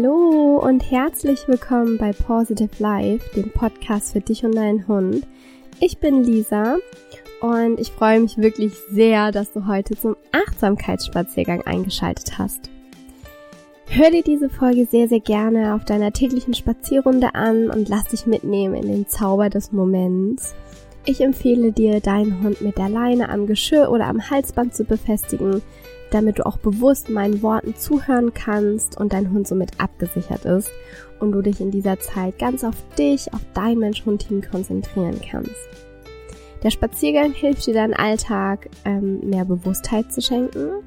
Hallo und herzlich willkommen bei Positive Life, dem Podcast für dich und deinen Hund. Ich bin Lisa und ich freue mich wirklich sehr, dass du heute zum Achtsamkeitsspaziergang eingeschaltet hast. Hör dir diese Folge sehr, sehr gerne auf deiner täglichen Spazierrunde an und lass dich mitnehmen in den Zauber des Moments. Ich empfehle dir, deinen Hund mit der Leine am Geschirr oder am Halsband zu befestigen, damit du auch bewusst meinen Worten zuhören kannst und dein Hund somit abgesichert ist und du dich in dieser Zeit ganz auf dich, auf dein Mensch-Hund-Team konzentrieren kannst. Der Spaziergang hilft dir deinen Alltag ähm, mehr Bewusstheit zu schenken,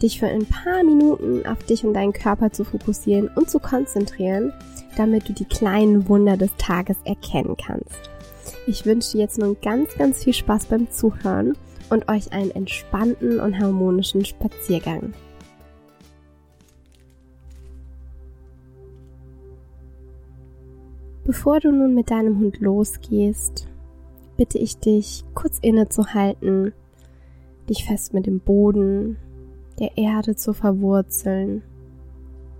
dich für ein paar Minuten auf dich und deinen Körper zu fokussieren und zu konzentrieren, damit du die kleinen Wunder des Tages erkennen kannst. Ich wünsche dir jetzt nun ganz, ganz viel Spaß beim Zuhören und euch einen entspannten und harmonischen Spaziergang. Bevor du nun mit deinem Hund losgehst, bitte ich dich, kurz innezuhalten, dich fest mit dem Boden, der Erde zu verwurzeln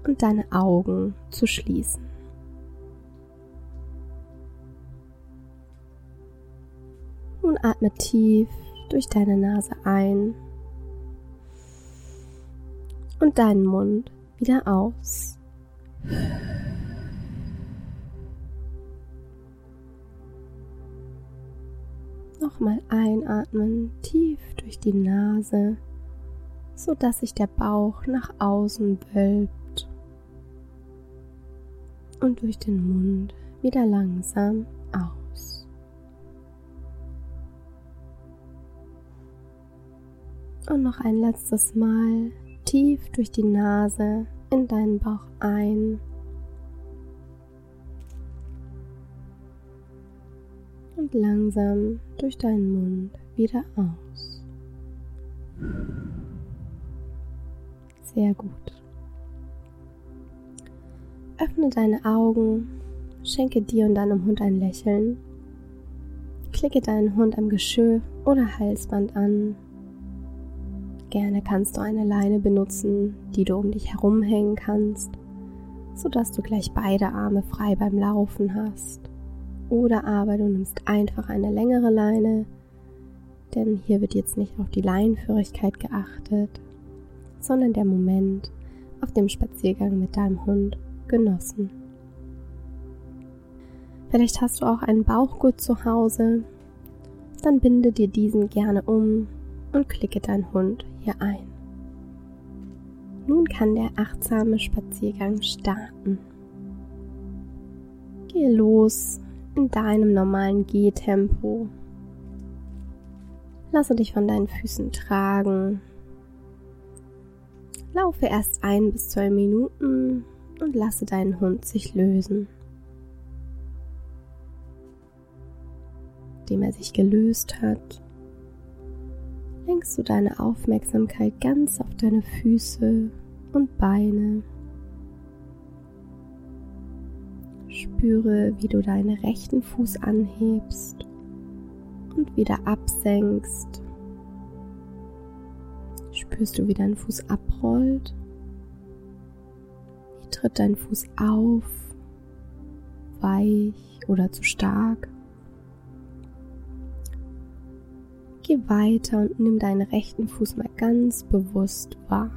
und deine Augen zu schließen. Nun atme tief durch deine Nase ein und deinen Mund wieder aus. Nochmal einatmen, tief durch die Nase, so dass sich der Bauch nach außen wölbt und durch den Mund wieder langsam Und noch ein letztes Mal tief durch die Nase in deinen Bauch ein. Und langsam durch deinen Mund wieder aus. Sehr gut. Öffne deine Augen, schenke dir und deinem Hund ein Lächeln. Klicke deinen Hund am Geschirr oder Halsband an Gerne kannst du eine Leine benutzen, die du um dich herum hängen kannst, sodass du gleich beide Arme frei beim Laufen hast. Oder aber du nimmst einfach eine längere Leine, denn hier wird jetzt nicht auf die Leinenführigkeit geachtet, sondern der Moment auf dem Spaziergang mit deinem Hund genossen. Vielleicht hast du auch einen Bauchgurt zu Hause, dann binde dir diesen gerne um und klicke deinen Hund hier ein. Nun kann der achtsame Spaziergang starten. Gehe los in deinem normalen Gehtempo. Lasse dich von deinen Füßen tragen. Laufe erst ein bis zwei Minuten und lasse deinen Hund sich lösen. Dem er sich gelöst hat, lenkst du deine Aufmerksamkeit ganz auf deine Füße und Beine. Spüre, wie du deinen rechten Fuß anhebst und wieder absenkst. Spürst du, wie dein Fuß abrollt? Wie tritt dein Fuß auf? Weich oder zu stark? Geh weiter und nimm deinen rechten Fuß mal ganz bewusst wahr.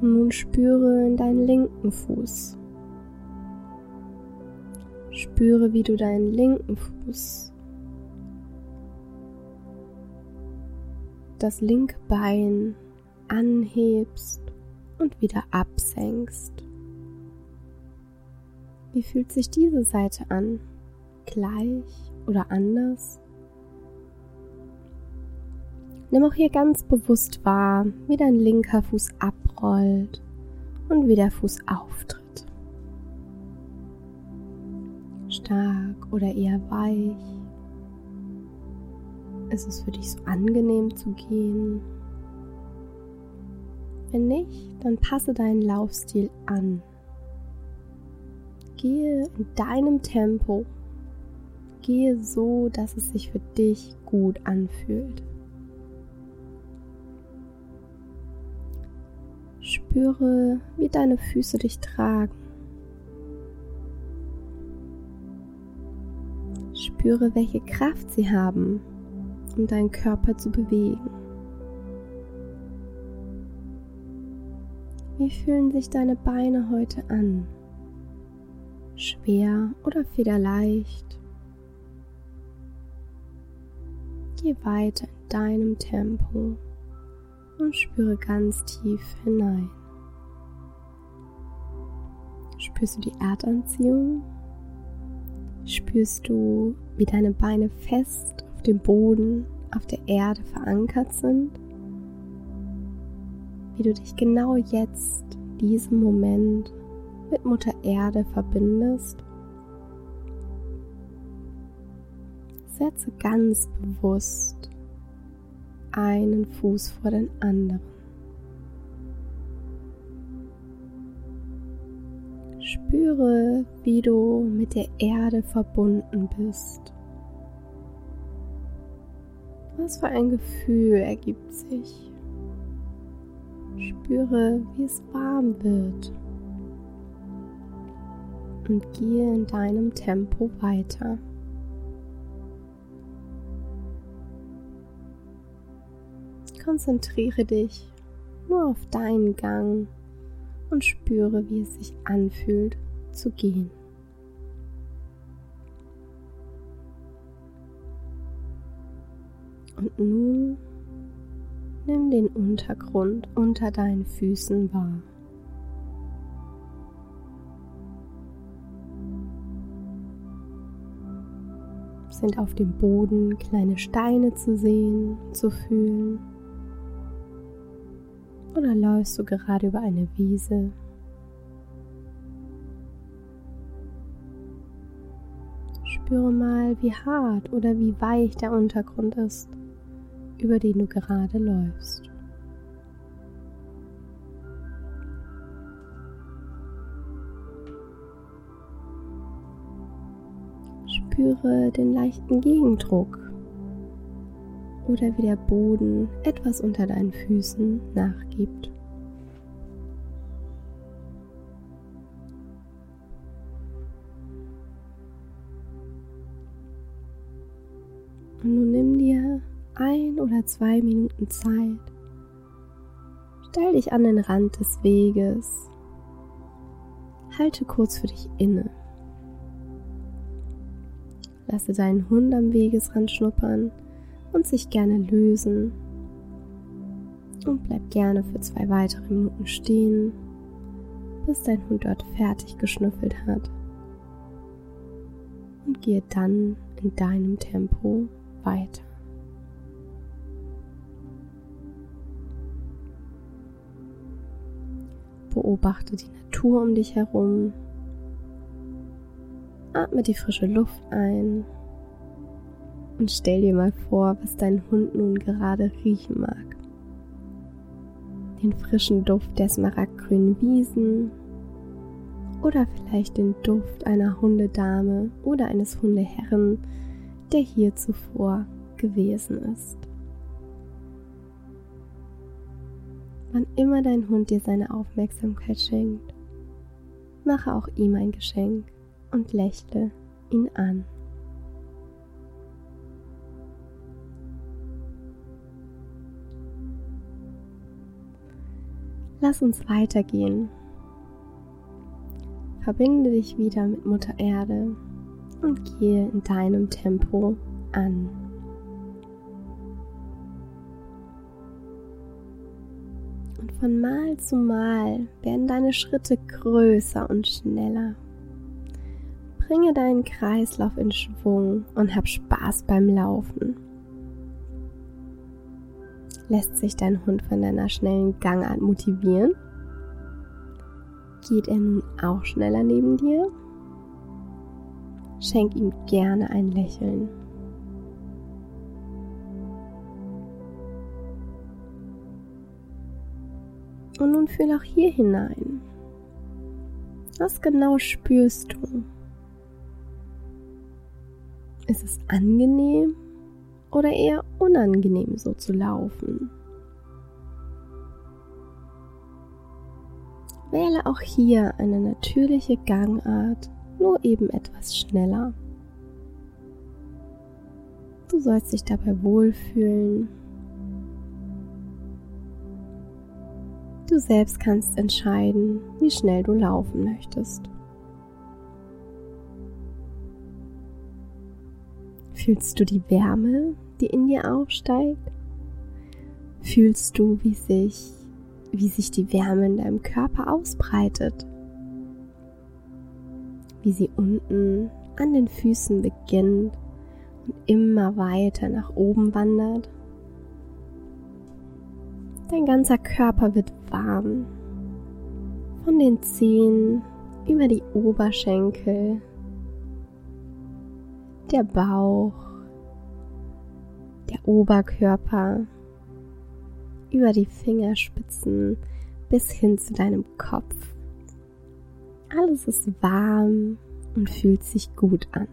Nun spüre in deinen linken Fuß. Spüre, wie du deinen linken Fuß, das linke Bein anhebst und wieder absenkst. Wie fühlt sich diese Seite an? Gleich oder anders? Nimm auch hier ganz bewusst wahr, wie dein linker Fuß abrollt und wie der Fuß auftritt. Stark oder eher weich? Ist es für dich so angenehm zu gehen? Wenn nicht, dann passe deinen Laufstil an gehe in deinem Tempo. Gehe so, dass es sich für dich gut anfühlt. Spüre, wie deine Füße dich tragen. Spüre, welche Kraft sie haben, um deinen Körper zu bewegen. Wie fühlen sich deine Beine heute an? Schwer oder federleicht? Geh weiter in deinem Tempo und spüre ganz tief hinein. Spürst du die Erdanziehung? Spürst du, wie deine Beine fest auf dem Boden, auf der Erde verankert sind? Wie du dich genau jetzt, diesem Moment mit Mutter Erde verbindest? Setze ganz bewusst einen Fuß vor den anderen. Spüre, wie du mit der Erde verbunden bist. Was für ein Gefühl ergibt sich? Spüre, wie es warm wird. Und gehe in deinem Tempo weiter. Konzentriere dich nur auf deinen Gang und spüre, wie es sich anfühlt zu gehen. Und nun nimm den Untergrund unter deinen Füßen wahr. Sind auf dem Boden kleine Steine zu sehen, zu fühlen? Oder läufst du gerade über eine Wiese? Spüre mal, wie hart oder wie weich der Untergrund ist, über den du gerade läufst. Spüre den leichten Gegendruck oder wie der Boden etwas unter deinen Füßen nachgibt. Und nun nimm dir ein oder zwei Minuten Zeit. Stell dich an den Rand des Weges. Halte kurz für dich inne. Lasse deinen Hund am Wegesrand schnuppern und sich gerne lösen. Und bleib gerne für zwei weitere Minuten stehen, bis dein Hund dort fertig geschnüffelt hat. Und gehe dann in deinem Tempo weiter. Beobachte die Natur um dich herum. Atme die frische Luft ein und stell dir mal vor, was dein Hund nun gerade riechen mag. Den frischen Duft der smaragdgrünen Wiesen oder vielleicht den Duft einer Hundedame oder eines Hundeherren, der hier zuvor gewesen ist. Wann immer dein Hund dir seine Aufmerksamkeit schenkt, mache auch ihm ein Geschenk und lächle ihn an. Lass uns weitergehen. Verbinde dich wieder mit Mutter Erde und gehe in deinem Tempo an. Und von Mal zu Mal werden deine Schritte größer und schneller. Bringe deinen Kreislauf in Schwung und hab Spaß beim Laufen. Lässt sich dein Hund von deiner schnellen Gangart motivieren? Geht er nun auch schneller neben dir? Schenk ihm gerne ein Lächeln. Und nun fühl auch hier hinein. Was genau spürst du? Ist es angenehm oder eher unangenehm so zu laufen? Wähle auch hier eine natürliche Gangart, nur eben etwas schneller. Du sollst dich dabei wohlfühlen. Du selbst kannst entscheiden, wie schnell du laufen möchtest. Fühlst du die Wärme, die in dir aufsteigt? Fühlst du, wie sich, wie sich die Wärme in deinem Körper ausbreitet? Wie sie unten an den Füßen beginnt und immer weiter nach oben wandert? Dein ganzer Körper wird warm. Von den Zehen über die Oberschenkel der Bauch, der Oberkörper, über die Fingerspitzen bis hin zu deinem Kopf. Alles ist warm und fühlt sich gut an.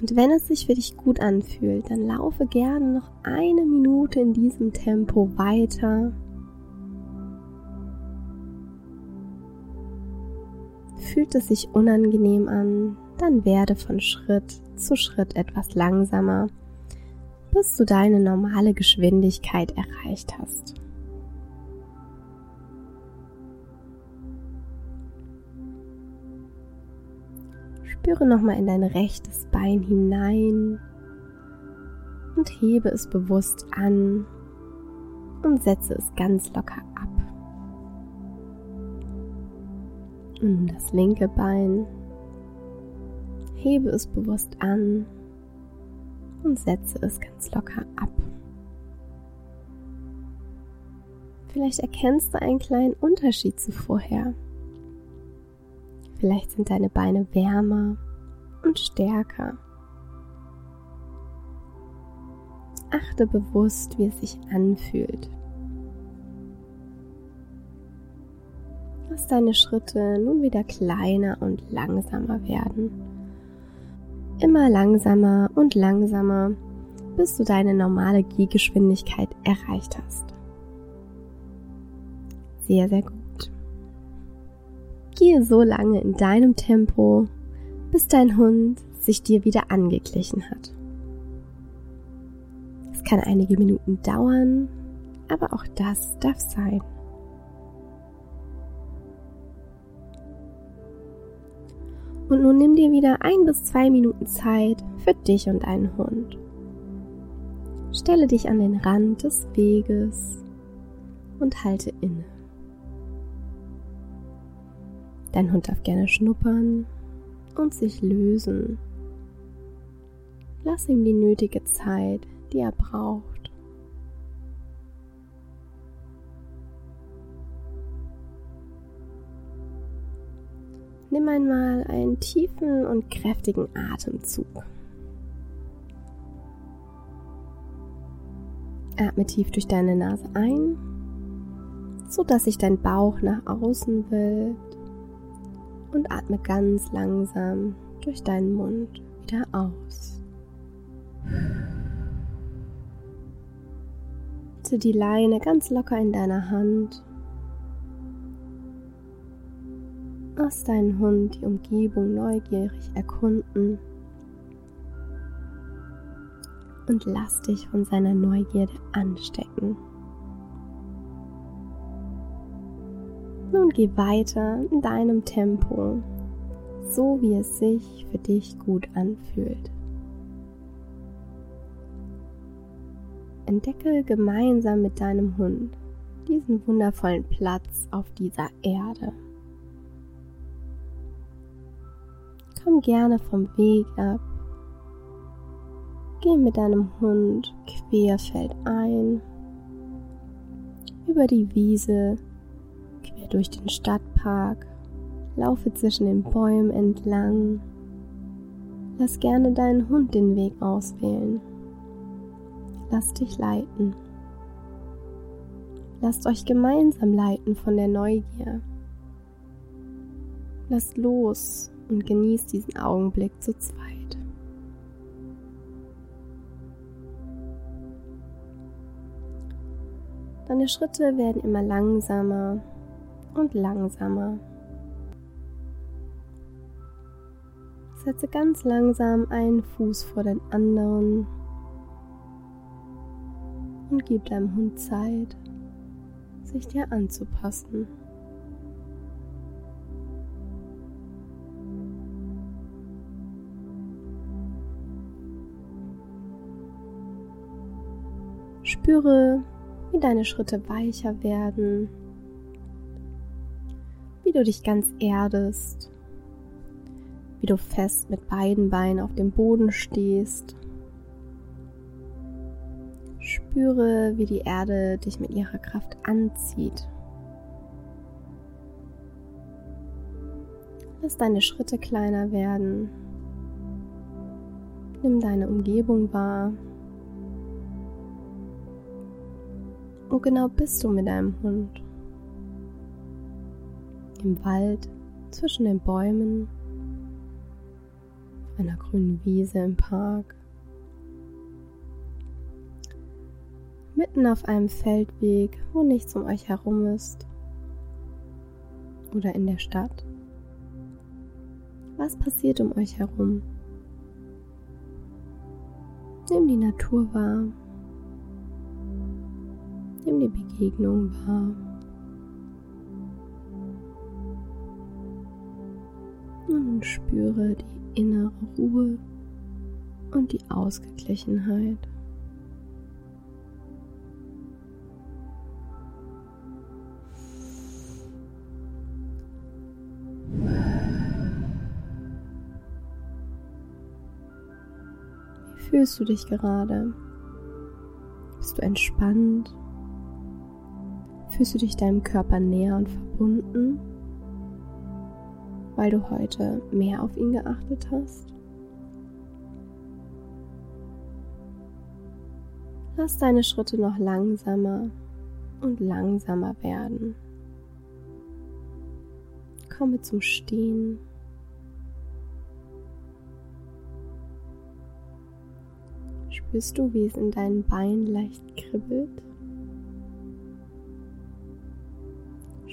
Und wenn es sich für dich gut anfühlt, dann laufe gerne noch eine Minute in diesem Tempo weiter Fühlt es sich unangenehm an, dann werde von Schritt zu Schritt etwas langsamer, bis du deine normale Geschwindigkeit erreicht hast. Spüre nochmal in dein rechtes Bein hinein und hebe es bewusst an und setze es ganz locker ab. Das linke Bein. Hebe es bewusst an und setze es ganz locker ab. Vielleicht erkennst du einen kleinen Unterschied zu vorher. Vielleicht sind deine Beine wärmer und stärker. Achte bewusst, wie es sich anfühlt. Lass deine Schritte nun wieder kleiner und langsamer werden. Immer langsamer und langsamer, bis du deine normale Gehgeschwindigkeit erreicht hast. Sehr, sehr gut. Gehe so lange in deinem Tempo, bis dein Hund sich dir wieder angeglichen hat. Es kann einige Minuten dauern, aber auch das darf sein. Und nun nimm dir wieder ein bis zwei Minuten Zeit für dich und deinen Hund. Stelle dich an den Rand des Weges und halte inne. Dein Hund darf gerne schnuppern und sich lösen. Lass ihm die nötige Zeit, die er braucht. Nimm einmal einen tiefen und kräftigen Atemzug. Atme tief durch deine Nase ein, so dass sich dein Bauch nach außen wölbt und atme ganz langsam durch deinen Mund wieder aus. Halte die Leine ganz locker in deiner Hand Lass deinen Hund die Umgebung neugierig erkunden und lass dich von seiner Neugierde anstecken. Nun geh weiter in deinem Tempo, so wie es sich für dich gut anfühlt. Entdecke gemeinsam mit deinem Hund diesen wundervollen Platz auf dieser Erde. Komm gerne vom Weg ab. Geh mit deinem Hund querfeldein, über die Wiese, quer durch den Stadtpark, laufe zwischen den Bäumen entlang. Lass gerne deinen Hund den Weg auswählen. Lass dich leiten. Lasst euch gemeinsam leiten von der Neugier. Lasst los und genieß diesen Augenblick zu zweit. Deine Schritte werden immer langsamer und langsamer. Setze ganz langsam einen Fuß vor den anderen und gib deinem Hund Zeit, sich dir anzupassen. Spüre, wie deine Schritte weicher werden, wie du dich ganz erdest, wie du fest mit beiden Beinen auf dem Boden stehst. Spüre, wie die Erde dich mit ihrer Kraft anzieht. Lass deine Schritte kleiner werden. Nimm deine Umgebung wahr. Wo genau bist du mit deinem Hund? Im Wald, zwischen den Bäumen, auf einer grünen Wiese im Park, mitten auf einem Feldweg, wo nichts um euch herum ist, oder in der Stadt. Was passiert um euch herum? Nimm die Natur wahr. Nimm die Begegnung wahr. Und spüre die innere Ruhe und die Ausgeglichenheit. Wie fühlst du dich gerade? Bist du entspannt? Fühlst du dich deinem Körper näher und verbunden, weil du heute mehr auf ihn geachtet hast? Lass deine Schritte noch langsamer und langsamer werden. Komme zum Stehen. Spürst du, wie es in deinen Beinen leicht kribbelt?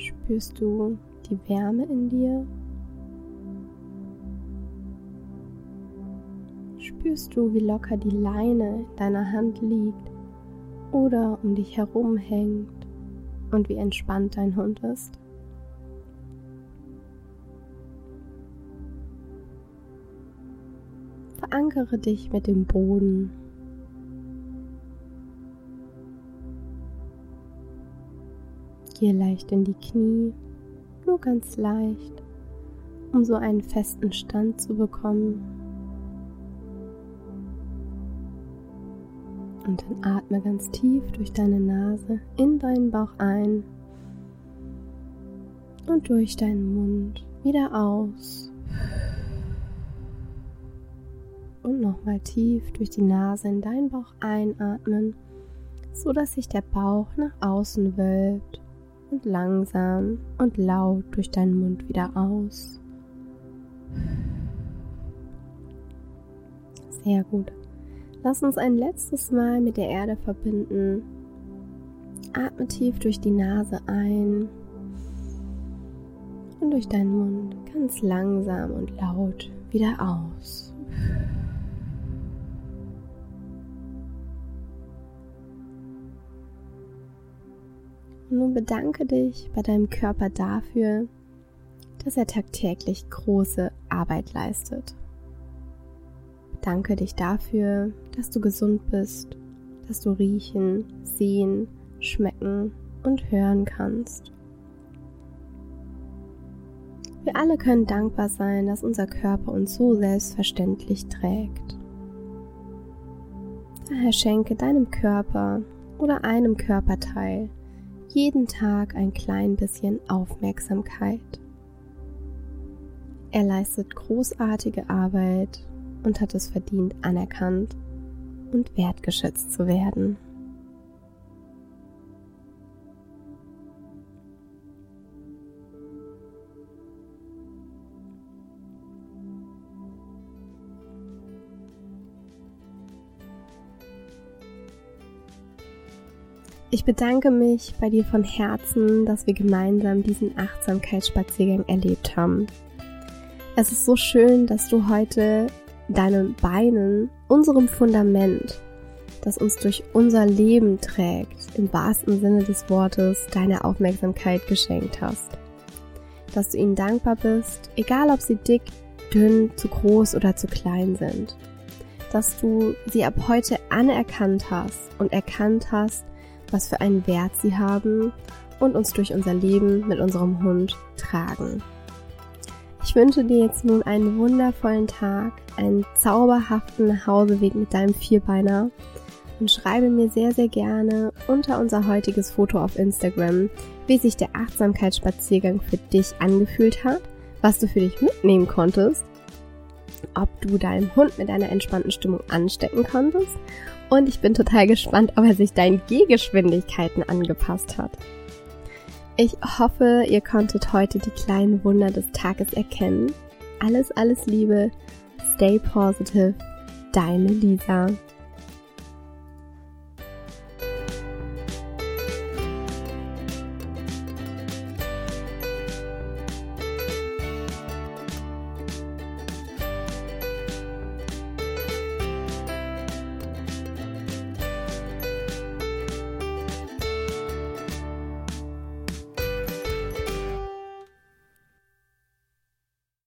Spürst du die Wärme in dir? Spürst du, wie locker die Leine in deiner Hand liegt oder um dich herum hängt und wie entspannt dein Hund ist? Verankere dich mit dem Boden Gehe leicht in die Knie, nur ganz leicht, um so einen festen Stand zu bekommen. Und dann atme ganz tief durch deine Nase in deinen Bauch ein und durch deinen Mund wieder aus. Und nochmal tief durch die Nase in deinen Bauch einatmen, so dass sich der Bauch nach außen wölbt und langsam und laut durch deinen Mund wieder aus. Sehr gut. Lass uns ein letztes Mal mit der Erde verbinden. Atme tief durch die Nase ein und durch deinen Mund ganz langsam und laut wieder aus. Und nun bedanke dich bei deinem Körper dafür, dass er tagtäglich große Arbeit leistet. Bedanke dich dafür, dass du gesund bist, dass du riechen, sehen, schmecken und hören kannst. Wir alle können dankbar sein, dass unser Körper uns so selbstverständlich trägt. Daher schenke deinem Körper oder einem Körperteil jeden Tag ein klein bisschen Aufmerksamkeit. Er leistet großartige Arbeit und hat es verdient, anerkannt und wertgeschätzt zu werden. Ich bedanke mich bei dir von Herzen, dass wir gemeinsam diesen Achtsamkeitsspaziergang erlebt haben. Es ist so schön, dass du heute deinen Beinen, unserem Fundament, das uns durch unser Leben trägt, im wahrsten Sinne des Wortes, deine Aufmerksamkeit geschenkt hast. Dass du ihnen dankbar bist, egal ob sie dick, dünn, zu groß oder zu klein sind. Dass du sie ab heute anerkannt hast und erkannt hast, was für einen Wert sie haben und uns durch unser Leben mit unserem Hund tragen. Ich wünsche dir jetzt nun einen wundervollen Tag, einen zauberhaften Nachhauseweg mit deinem Vierbeiner und schreibe mir sehr, sehr gerne unter unser heutiges Foto auf Instagram, wie sich der Achtsamkeitsspaziergang für dich angefühlt hat, was du für dich mitnehmen konntest, ob du deinen Hund mit einer entspannten Stimmung anstecken konntest und ich bin total gespannt, ob er sich deinen Gehgeschwindigkeiten angepasst hat. Ich hoffe, ihr konntet heute die kleinen Wunder des Tages erkennen. Alles, alles Liebe. Stay positive. Deine Lisa.